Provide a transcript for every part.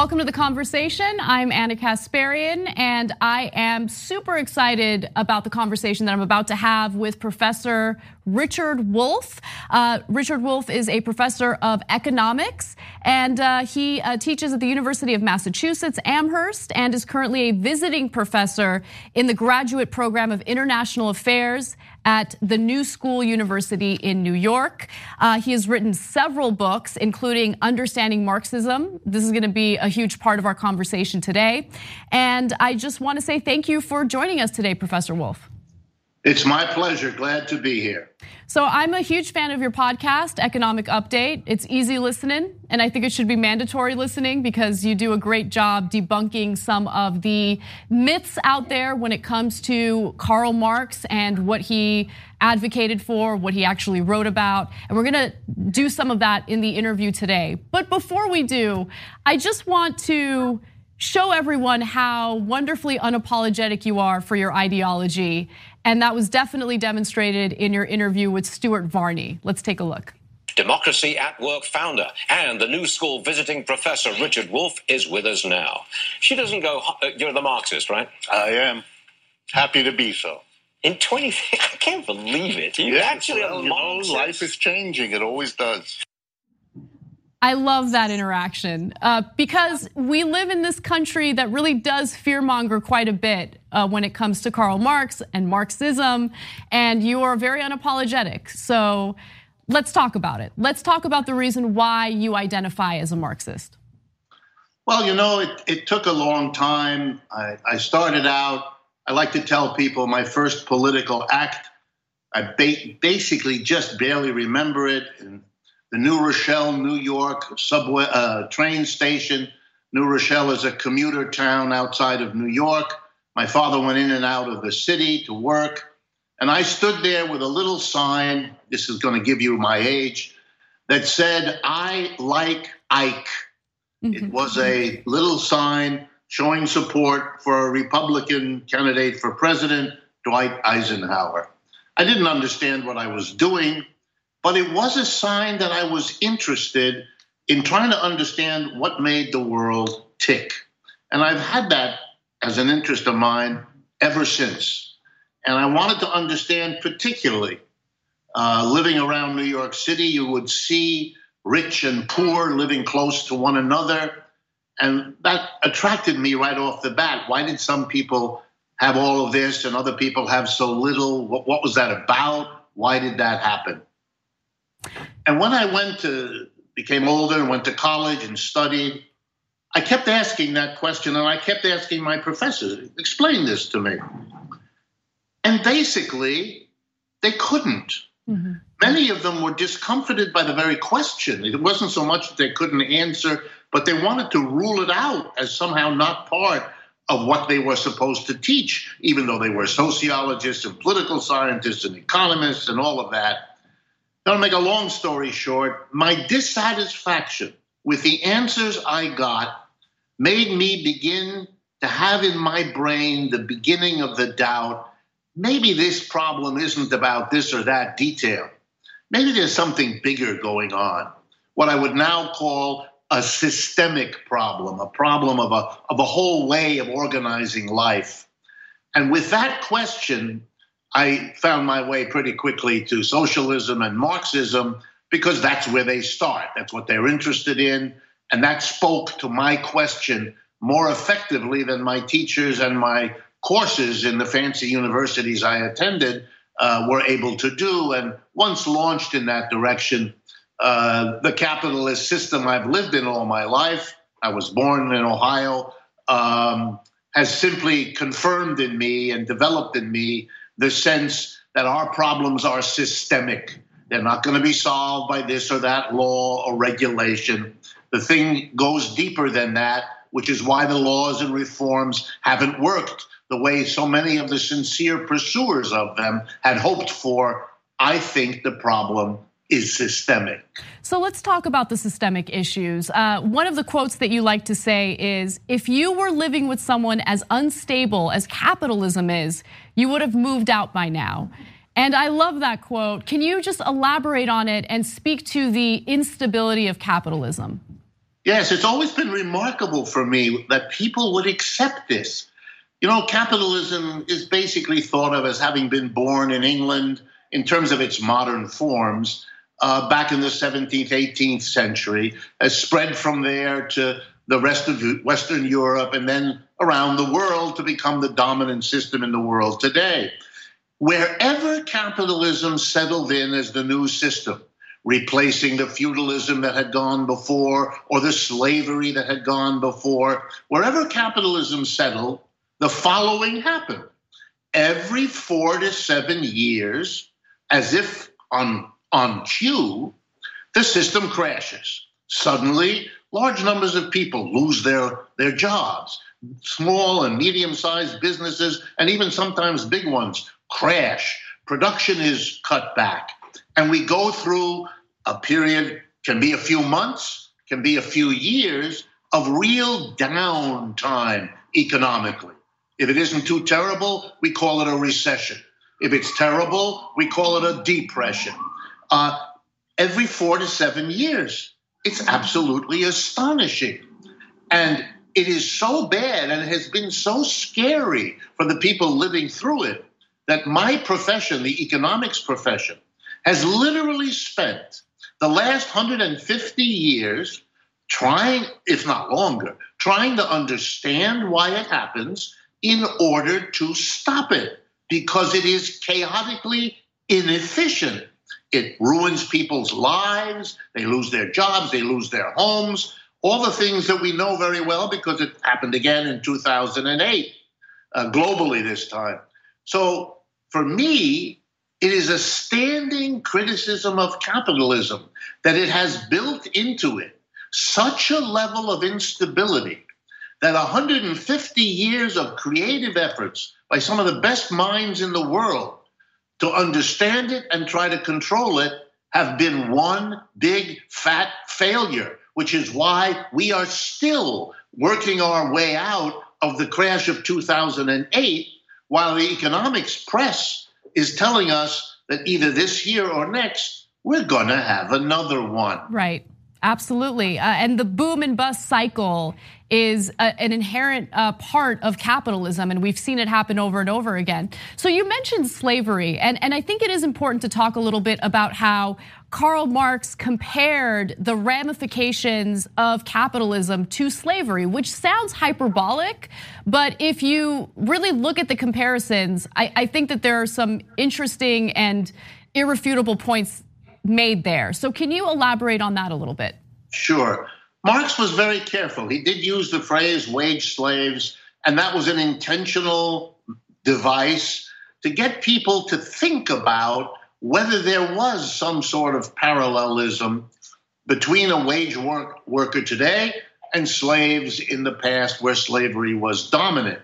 Welcome to the conversation. I'm Ana Kasparian, and I am super excited about the conversation that I'm about to have with Professor Richard Wolff. Uh, Richard Wolff is a professor of economics, and uh, he uh, teaches at the University of Massachusetts Amherst, and is currently a visiting professor in the graduate program of international affairs at the New School University in New York. Uh, he has written several books, including Understanding Marxism. This is going to be a huge part of our conversation today. And I just want to say thank you for joining us today, Professor Wolff. It's my pleasure. Glad to be here. So, I'm a huge fan of your podcast, Economic Update. It's easy listening, and I think it should be mandatory listening because you do a great job debunking some of the myths out there when it comes to Karl Marx and what he advocated for, what he actually wrote about. And we're gonna do some of that in the interview today. But before we do, I just want to show everyone how wonderfully unapologetic you are for your ideology and that was definitely demonstrated in your interview with Stuart Varney. Let's take a look. Democracy at Work founder and the New School visiting professor Richard Wolff is with us now. She doesn't go, uh, you're the Marxist, right? I am. Happy to be so. In 20, I can't believe it. You yes, actually well, a Marxist. Know, life is changing. It always does. I love that interaction uh, because we live in this country that really does fearmonger quite a bit uh, when it comes to Karl Marx and Marxism, and you are very unapologetic. So let's talk about it. Let's talk about the reason why you identify as a Marxist. Well, you know, it, it took a long time. I, I started out, I like to tell people my first political act. I basically just barely remember it. And the New Rochelle, New York subway uh, train station. New Rochelle is a commuter town outside of New York. My father went in and out of the city to work. And I stood there with a little sign, this is going to give you my age, that said, I like Ike. Mm-hmm. It was a little sign showing support for a Republican candidate for president, Dwight Eisenhower. I didn't understand what I was doing but it was a sign that I was interested in trying to understand what made the world tick. And I've had that as an interest of mine ever since. And I wanted to understand, particularly uh, living around New York City, you would see rich and poor living close to one another. And that attracted me right off the bat. Why did some people have all of this and other people have so little? What, what was that about? Why did that happen? And when I went to, became older and went to college and studied, I kept asking that question and I kept asking my professors, explain this to me. And basically, they couldn't. Mm-hmm. Many of them were discomforted by the very question. It wasn't so much that they couldn't answer, but they wanted to rule it out as somehow not part of what they were supposed to teach, even though they were sociologists and political scientists and economists and all of that. To make a long story short, my dissatisfaction with the answers I got made me begin to have in my brain the beginning of the doubt maybe this problem isn't about this or that detail. Maybe there's something bigger going on. What I would now call a systemic problem, a problem of a, of a whole way of organizing life. And with that question, I found my way pretty quickly to socialism and Marxism because that's where they start. That's what they're interested in. And that spoke to my question more effectively than my teachers and my courses in the fancy universities I attended uh, were able to do. And once launched in that direction, uh, the capitalist system I've lived in all my life, I was born in Ohio, um, has simply confirmed in me and developed in me the sense that our problems are systemic. They're not going to be solved by this or that law or regulation. The thing goes deeper than that, which is why the laws and reforms haven't worked the way so many of the sincere pursuers of them had hoped for. I think the problem is systemic. So let's talk about the systemic issues. Uh, one of the quotes that you like to say is if you were living with someone as unstable as capitalism is, you would have moved out by now. And I love that quote. Can you just elaborate on it and speak to the instability of capitalism? Yes, it's always been remarkable for me that people would accept this. You know, capitalism is basically thought of as having been born in England in terms of its modern forms uh, back in the 17th, 18th century, has spread from there to the rest of Western Europe and then around the world to become the dominant system in the world today. Wherever capitalism settled in as the new system, replacing the feudalism that had gone before or the slavery that had gone before, wherever capitalism settled, the following happened. Every four to seven years, as if on, on cue, the system crashes. Suddenly, large numbers of people lose their, their jobs. Small and medium sized businesses, and even sometimes big ones, crash. Production is cut back. And we go through a period, can be a few months, can be a few years of real downtime economically. If it isn't too terrible, we call it a recession. If it's terrible, we call it a depression. Uh, every four to seven years. It's absolutely astonishing. And it is so bad and it has been so scary for the people living through it that my profession, the economics profession, has literally spent the last 150 years trying, if not longer, trying to understand why it happens in order to stop it because it is chaotically inefficient. It ruins people's lives. They lose their jobs. They lose their homes. All the things that we know very well because it happened again in 2008, uh, globally this time. So for me, it is a standing criticism of capitalism that it has built into it such a level of instability that 150 years of creative efforts by some of the best minds in the world to understand it and try to control it have been one big fat failure, which is why we are still working our way out of the crash of 2008, while the economics press is telling us that either this year or next, we're gonna have another one. Right. Absolutely. Uh, and the boom and bust cycle is a, an inherent uh, part of capitalism, and we've seen it happen over and over again. So you mentioned slavery, and, and I think it is important to talk a little bit about how Karl Marx compared the ramifications of capitalism to slavery, which sounds hyperbolic, but if you really look at the comparisons, I, I think that there are some interesting and irrefutable points made there. So, can you elaborate on that a little bit? Sure. Marx was very careful. He did use the phrase wage slaves, and that was an intentional device to get people to think about whether there was some sort of parallelism between a wage work, worker today and slaves in the past where slavery was dominant.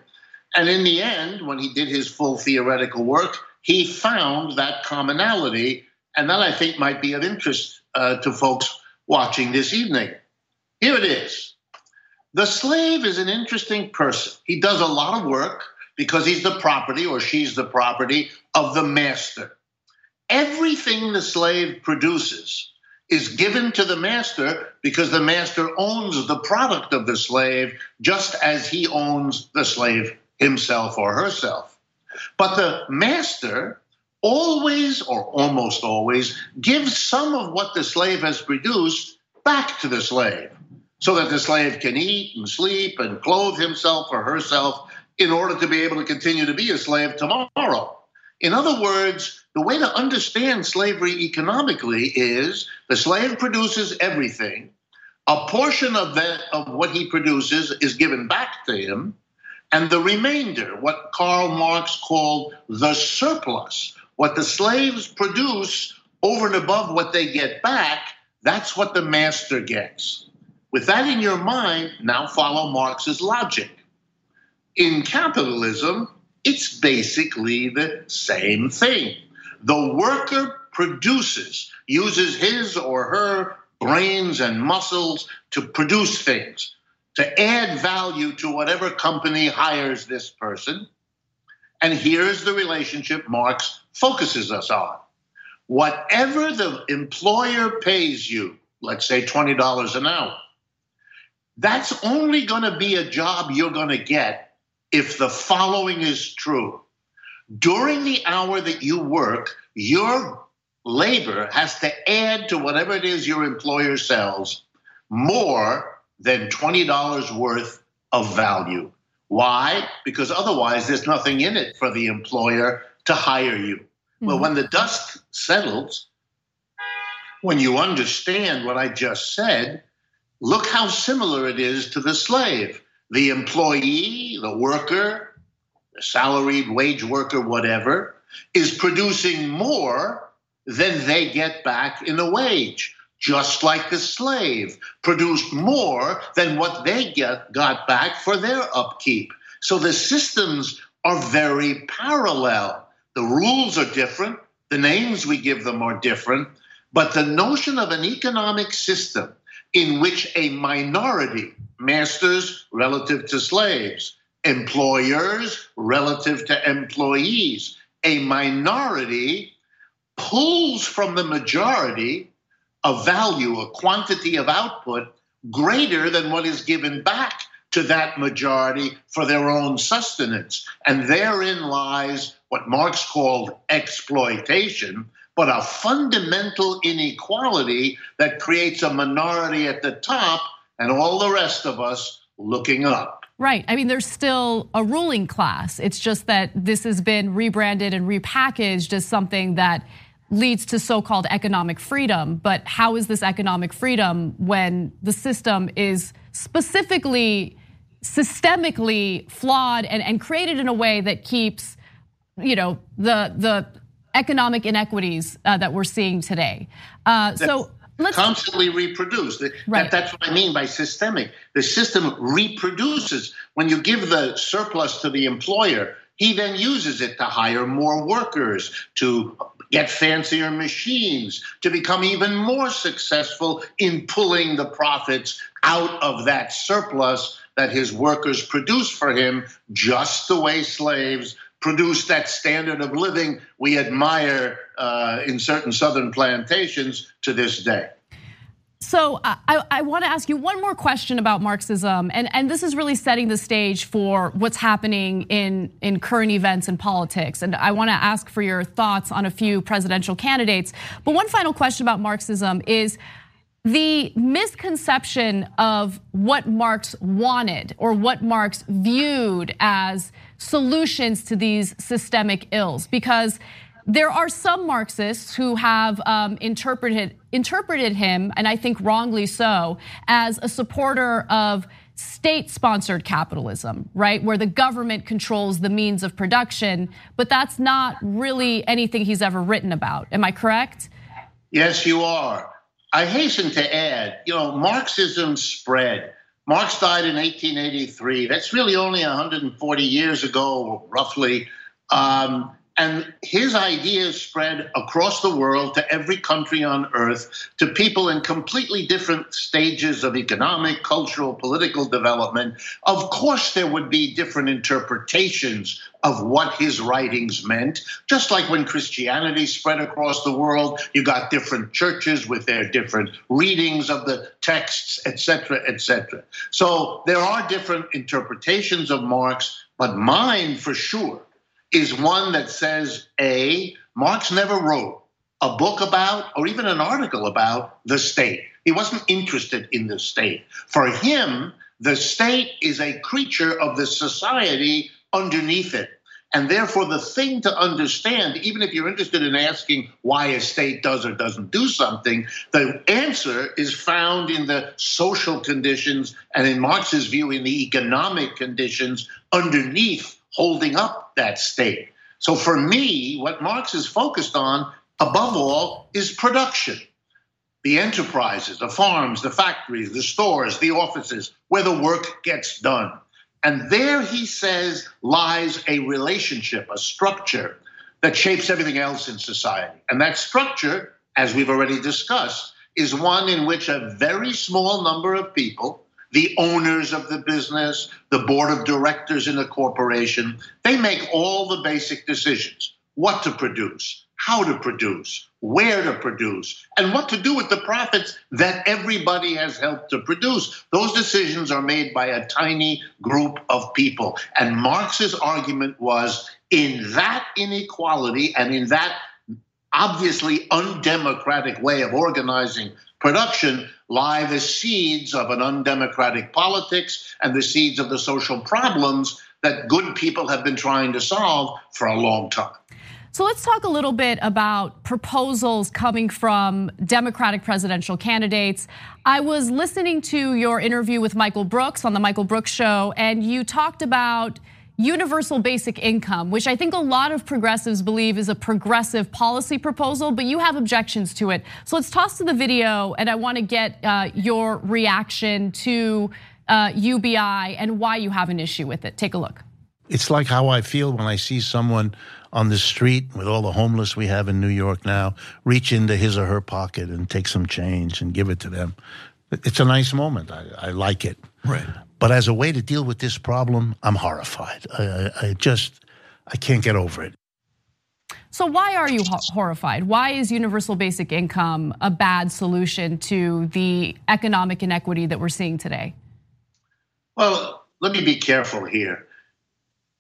And in the end, when he did his full theoretical work, he found that commonality and that I think might be of interest uh, to folks watching this evening. Here it is. The slave is an interesting person. He does a lot of work because he's the property or she's the property of the master. Everything the slave produces is given to the master because the master owns the product of the slave just as he owns the slave himself or herself. But the master always or almost always gives some of what the slave has produced back to the slave so that the slave can eat and sleep and clothe himself or herself in order to be able to continue to be a slave tomorrow. In other words, the way to understand slavery economically is the slave produces everything. A portion of that of what he produces is given back to him, and the remainder, what Karl Marx called the surplus, what the slaves produce over and above what they get back, that's what the master gets. With that in your mind, now follow Marx's logic. In capitalism, it's basically the same thing. The worker produces, uses his or her brains and muscles to produce things, to add value to whatever company hires this person. And here's the relationship Marx focuses us on. Whatever the employer pays you, let's say $20 an hour, That's only going to be a job you're going to get if the following is true. During the hour that you work, your labor has to add to whatever it is your employer sells more than $20 worth of value. Why? Because otherwise, there's nothing in it for the employer to hire you. Mm-hmm. Well, when the dust settles, when you understand what I just said, look how similar it is to the slave. The employee, the worker, the salaried wage worker, whatever, is producing more than they get back in a wage just like the slave, produced more than what they get, got back for their upkeep. So the systems are very parallel. The rules are different, the names we give them are different, but the notion of an economic system in which a minority, masters relative to slaves, employers relative to employees, a minority pulls from the majority a value, a quantity of output greater than what is given back to that majority for their own sustenance. And therein lies what Marx called exploitation, but a fundamental inequality that creates a minority at the top and all the rest of us looking up. Right. I mean, there's still a ruling class. It's just that this has been rebranded and repackaged as something that leads to so-called economic freedom. But how is this economic freedom when the system is specifically systemically flawed and, and created in a way that keeps, you know, the the economic inequities uh, that we're seeing today. Uh, so let's constantly reproduce. Right. That, that's what I mean by systemic. The system reproduces. When you give the surplus to the employer, he then uses it to hire more workers, to get fancier machines, to become even more successful in pulling the profits out of that surplus that his workers produce for him, just the way slaves produce that standard of living we admire uh, in certain southern plantations to this day. So I, I want to ask you one more question about Marxism, and, and this is really setting the stage for what's happening in, in current events and politics. And I want to ask for your thoughts on a few presidential candidates. But one final question about Marxism is the misconception of what Marx wanted or what Marx viewed as solutions to these systemic ills. Because there are some Marxists who have um, interpreted interpreted him, and I think wrongly so, as a supporter of state-sponsored capitalism, right, where the government controls the means of production. But that's not really anything he's ever written about. Am I correct? Yes, you are. I hasten to add, you know, Marxism spread. Marx died in 1883. That's really only 140 years ago, roughly. Um, and his ideas spread across the world to every country on earth, to people in completely different stages of economic, cultural, political development. Of course, there would be different interpretations of what his writings meant. Just like when Christianity spread across the world, you got different churches with their different readings of the texts, etc., etc. So there are different interpretations of Marx, but mine for sure is one that says A, Marx never wrote a book about or even an article about the state. He wasn't interested in the state. For him, the state is a creature of the society underneath it. And therefore, the thing to understand, even if you're interested in asking why a state does or doesn't do something, the answer is found in the social conditions and, in Marx's view, in the economic conditions underneath holding up that state. So for me, what Marx is focused on, above all, is production. The enterprises, the farms, the factories, the stores, the offices, where the work gets done. And there, he says, lies a relationship, a structure that shapes everything else in society. And that structure, as we've already discussed, is one in which a very small number of people the owners of the business, the board of directors in a corporation, they make all the basic decisions what to produce, how to produce, where to produce, and what to do with the profits that everybody has helped to produce. Those decisions are made by a tiny group of people. And Marx's argument was in that inequality and in that obviously undemocratic way of organizing production lie the seeds of an undemocratic politics and the seeds of the social problems that good people have been trying to solve for a long time. So let's talk a little bit about proposals coming from Democratic presidential candidates. I was listening to your interview with Michael Brooks on the Michael Brooks show, and you talked about universal basic income, which I think a lot of progressives believe is a progressive policy proposal, but you have objections to it. So let's toss to the video, and I want to get uh, your reaction to UBI uh, and why you have an issue with it. Take a look. It's like how I feel when I see someone on the street with all the homeless we have in New York now reach into his or her pocket and take some change and give it to them. It's a nice moment. I, I like it. Right. But as a way to deal with this problem, I'm horrified. I, I just, I can't get over it. So why are you horrified? Why is universal basic income a bad solution to the economic inequity that we're seeing today? Well, let me be careful here.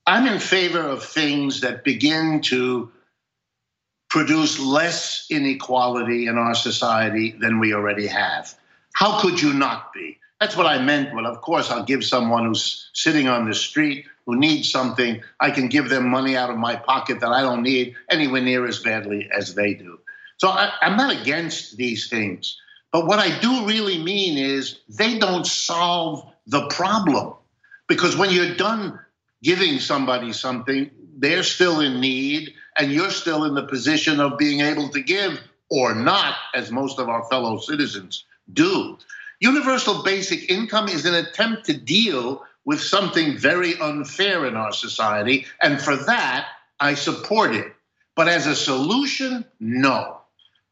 I'm in favor of things that begin to produce less inequality in our society than we already have. How could you not be? That's what I meant. Well, of course, I'll give someone who's sitting on the street who needs something, I can give them money out of my pocket that I don't need anywhere near as badly as they do. So I, am not against these things. But what I do really mean is they don't solve the problem. Because when you're done giving somebody something, they're still in need, and you're still in the position of being able to give or not, as most of our fellow citizens do. Universal basic income is an attempt to deal with something very unfair in our society, and for that, I support it. But as a solution, no.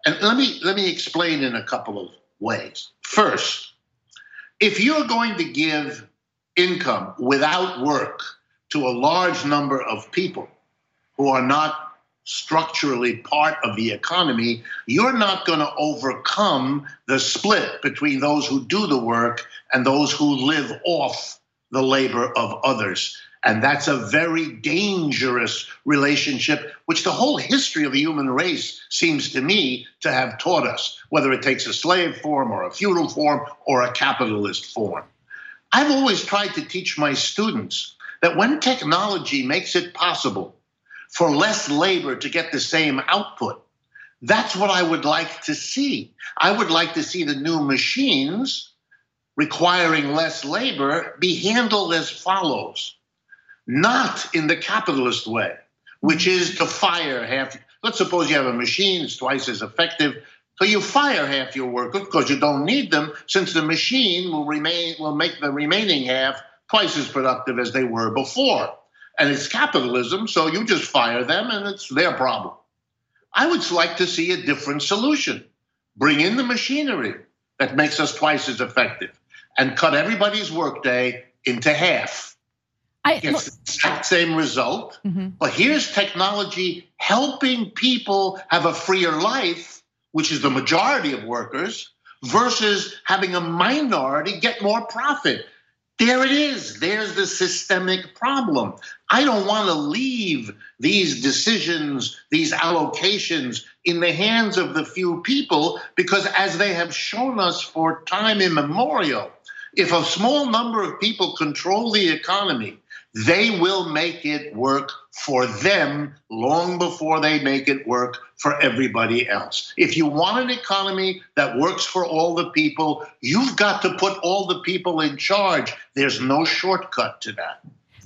And let me let me explain in a couple of ways. First, if you're going to give income without work to a large number of people who are not structurally part of the economy, you're not going to overcome the split between those who do the work and those who live off the labor of others. And that's a very dangerous relationship, which the whole history of the human race seems to me to have taught us, whether it takes a slave form or a feudal form or a capitalist form. I've always tried to teach my students that when technology makes it possible for less labor to get the same output. That's what I would like to see. I would like to see the new machines requiring less labor be handled as follows not in the capitalist way, which is to fire half. Let's suppose you have a machine that's twice as effective. So you fire half your workers because you don't need them, since the machine will remain will make the remaining half twice as productive as they were before and it's capitalism, so you just fire them and it's their problem. I would like to see a different solution. Bring in the machinery that makes us twice as effective and cut everybody's workday into half. I, Gets the exact same result. Mm-hmm. But here's technology helping people have a freer life, which is the majority of workers, versus having a minority get more profit. There it is. There's the systemic problem. I don't want to leave these decisions, these allocations in the hands of the few people because, as they have shown us for time immemorial, if a small number of people control the economy, they will make it work for them long before they make it work for everybody else. If you want an economy that works for all the people, you've got to put all the people in charge. There's no shortcut to that.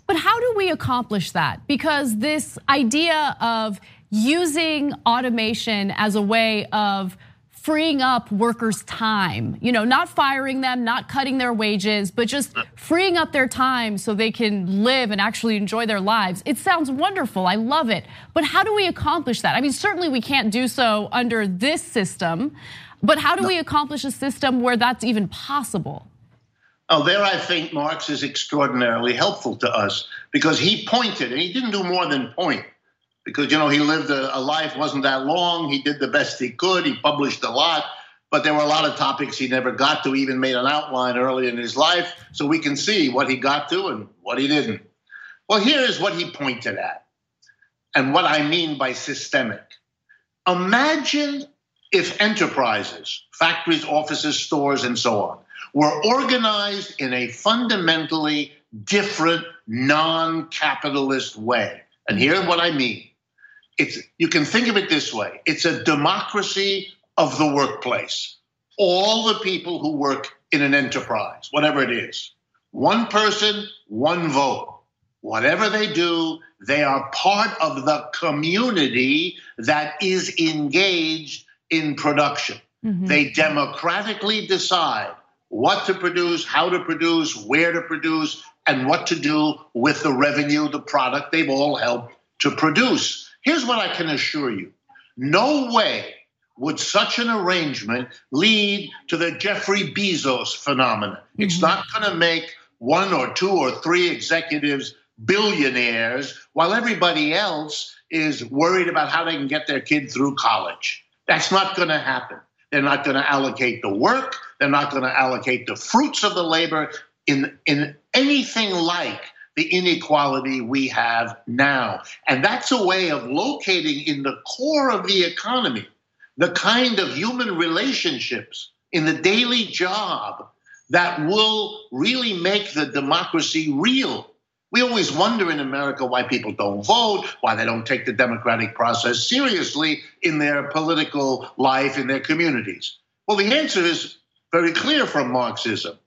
But how do we accomplish that? Because this idea of using automation as a way of freeing up workers' time, you know, not firing them, not cutting their wages, but just uh. freeing up their time so they can live and actually enjoy their lives. It sounds wonderful. I love it. But how do we accomplish that? I mean, certainly we can't do so under this system, but how do we accomplish a system where that's even possible? Oh, there I think Marx is extraordinarily helpful to us because he pointed, and he didn't do more than point because you know he lived a, a life wasn't that long. He did the best he could. He published a lot, but there were a lot of topics he never got to. He Even made an outline early in his life, so we can see what he got to and what he didn't. Well, here is what he pointed at, and what I mean by systemic. Imagine if enterprises, factories, offices, stores, and so on, were organized in a fundamentally different non capitalist way. And here's what I mean it's, you can think of it this way it's a democracy of the workplace. All the people who work in an enterprise, whatever it is, one person, one vote. Whatever they do, they are part of the community that is engaged in production. Mm-hmm. They democratically decide what to produce, how to produce, where to produce, and what to do with the revenue, the product they've all helped to produce. Here's what I can assure you no way would such an arrangement lead to the Jeffrey Bezos phenomenon. Mm-hmm. It's not going to make one or two or three executives billionaires while everybody else is worried about how they can get their kid through college. That's not going to happen. They're not going to allocate the work. They're not going to allocate the fruits of the labor in, in anything like the inequality we have now. And that's a way of locating in the core of the economy the kind of human relationships in the daily job that will really make the democracy real. We always wonder in America why people don't vote, why they don't take the democratic process seriously in their political life, in their communities. Well, the answer is very clear from Marxism.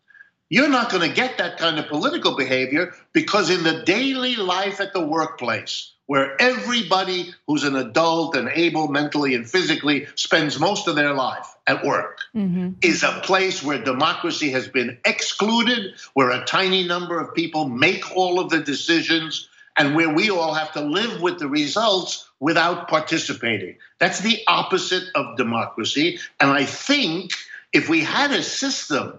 You're not going to get that kind of political behavior because in the daily life at the workplace, where everybody who's an adult and able mentally and physically spends most of their life at work mm-hmm. is a place where democracy has been excluded, where a tiny number of people make all of the decisions, and where we all have to live with the results without participating. That's the opposite of democracy. And I think if we had a system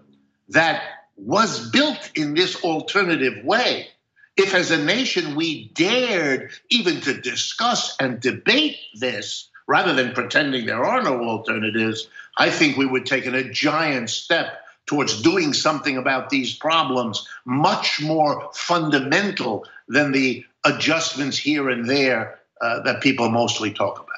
that was built in this alternative way, if as a nation we dared even to discuss and debate this rather than pretending there are no alternatives, I think we would take a giant step towards doing something about these problems much more fundamental than the adjustments here and there uh, that people mostly talk about.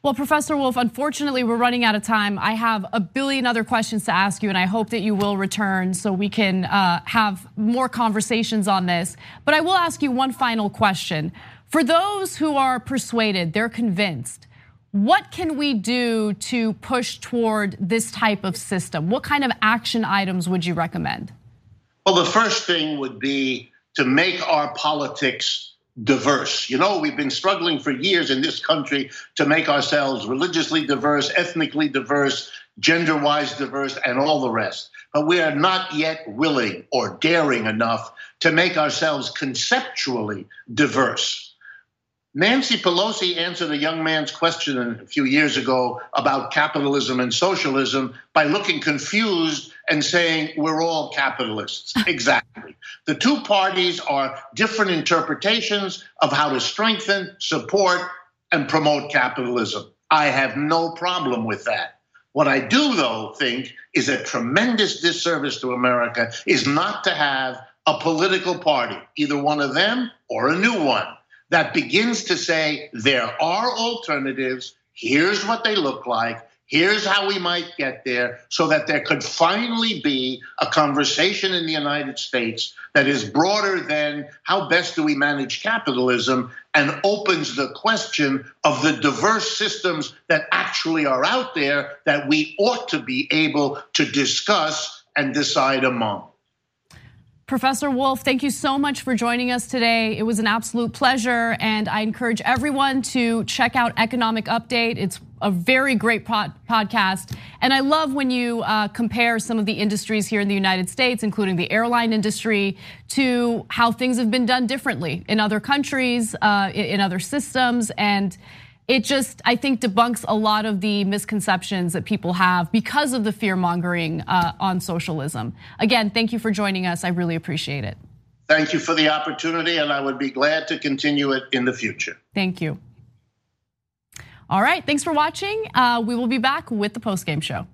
Well, Professor Wolff, unfortunately, we're running out of time. I have a billion other questions to ask you, and I hope that you will return so we can uh, have more conversations on this. But I will ask you one final question. For those who are persuaded, they're convinced, what can we do to push toward this type of system? What kind of action items would you recommend? Well, the first thing would be to make our politics diverse. You know, we've been struggling for years in this country to make ourselves religiously diverse, ethnically diverse, gender wise diverse, and all the rest. But we are not yet willing or daring enough to make ourselves conceptually diverse. Nancy Pelosi answered a young man's question a few years ago about capitalism and socialism by looking confused and saying, We're all capitalists. exactly. The two parties are different interpretations of how to strengthen, support, and promote capitalism. I have no problem with that. What I do, though, think is a tremendous disservice to America is not to have a political party, either one of them or a new one that begins to say there are alternatives. Here's what they look like. Here's how we might get there so that there could finally be a conversation in the United States that is broader than how best do we manage capitalism and opens the question of the diverse systems that actually are out there that we ought to be able to discuss and decide among. Professor Wolff, thank you so much for joining us today. It was an absolute pleasure, and I encourage everyone to check out Economic Update. It's a very great pod podcast. And I love when you uh, compare some of the industries here in the United States, including the airline industry, to how things have been done differently in other countries, uh, in other systems. And it just, I think, debunks a lot of the misconceptions that people have because of the fear mongering uh, on socialism. Again, thank you for joining us. I really appreciate it. Thank you for the opportunity, and I would be glad to continue it in the future. Thank you. All right, thanks for watching. Uh, we will be back with the post game show.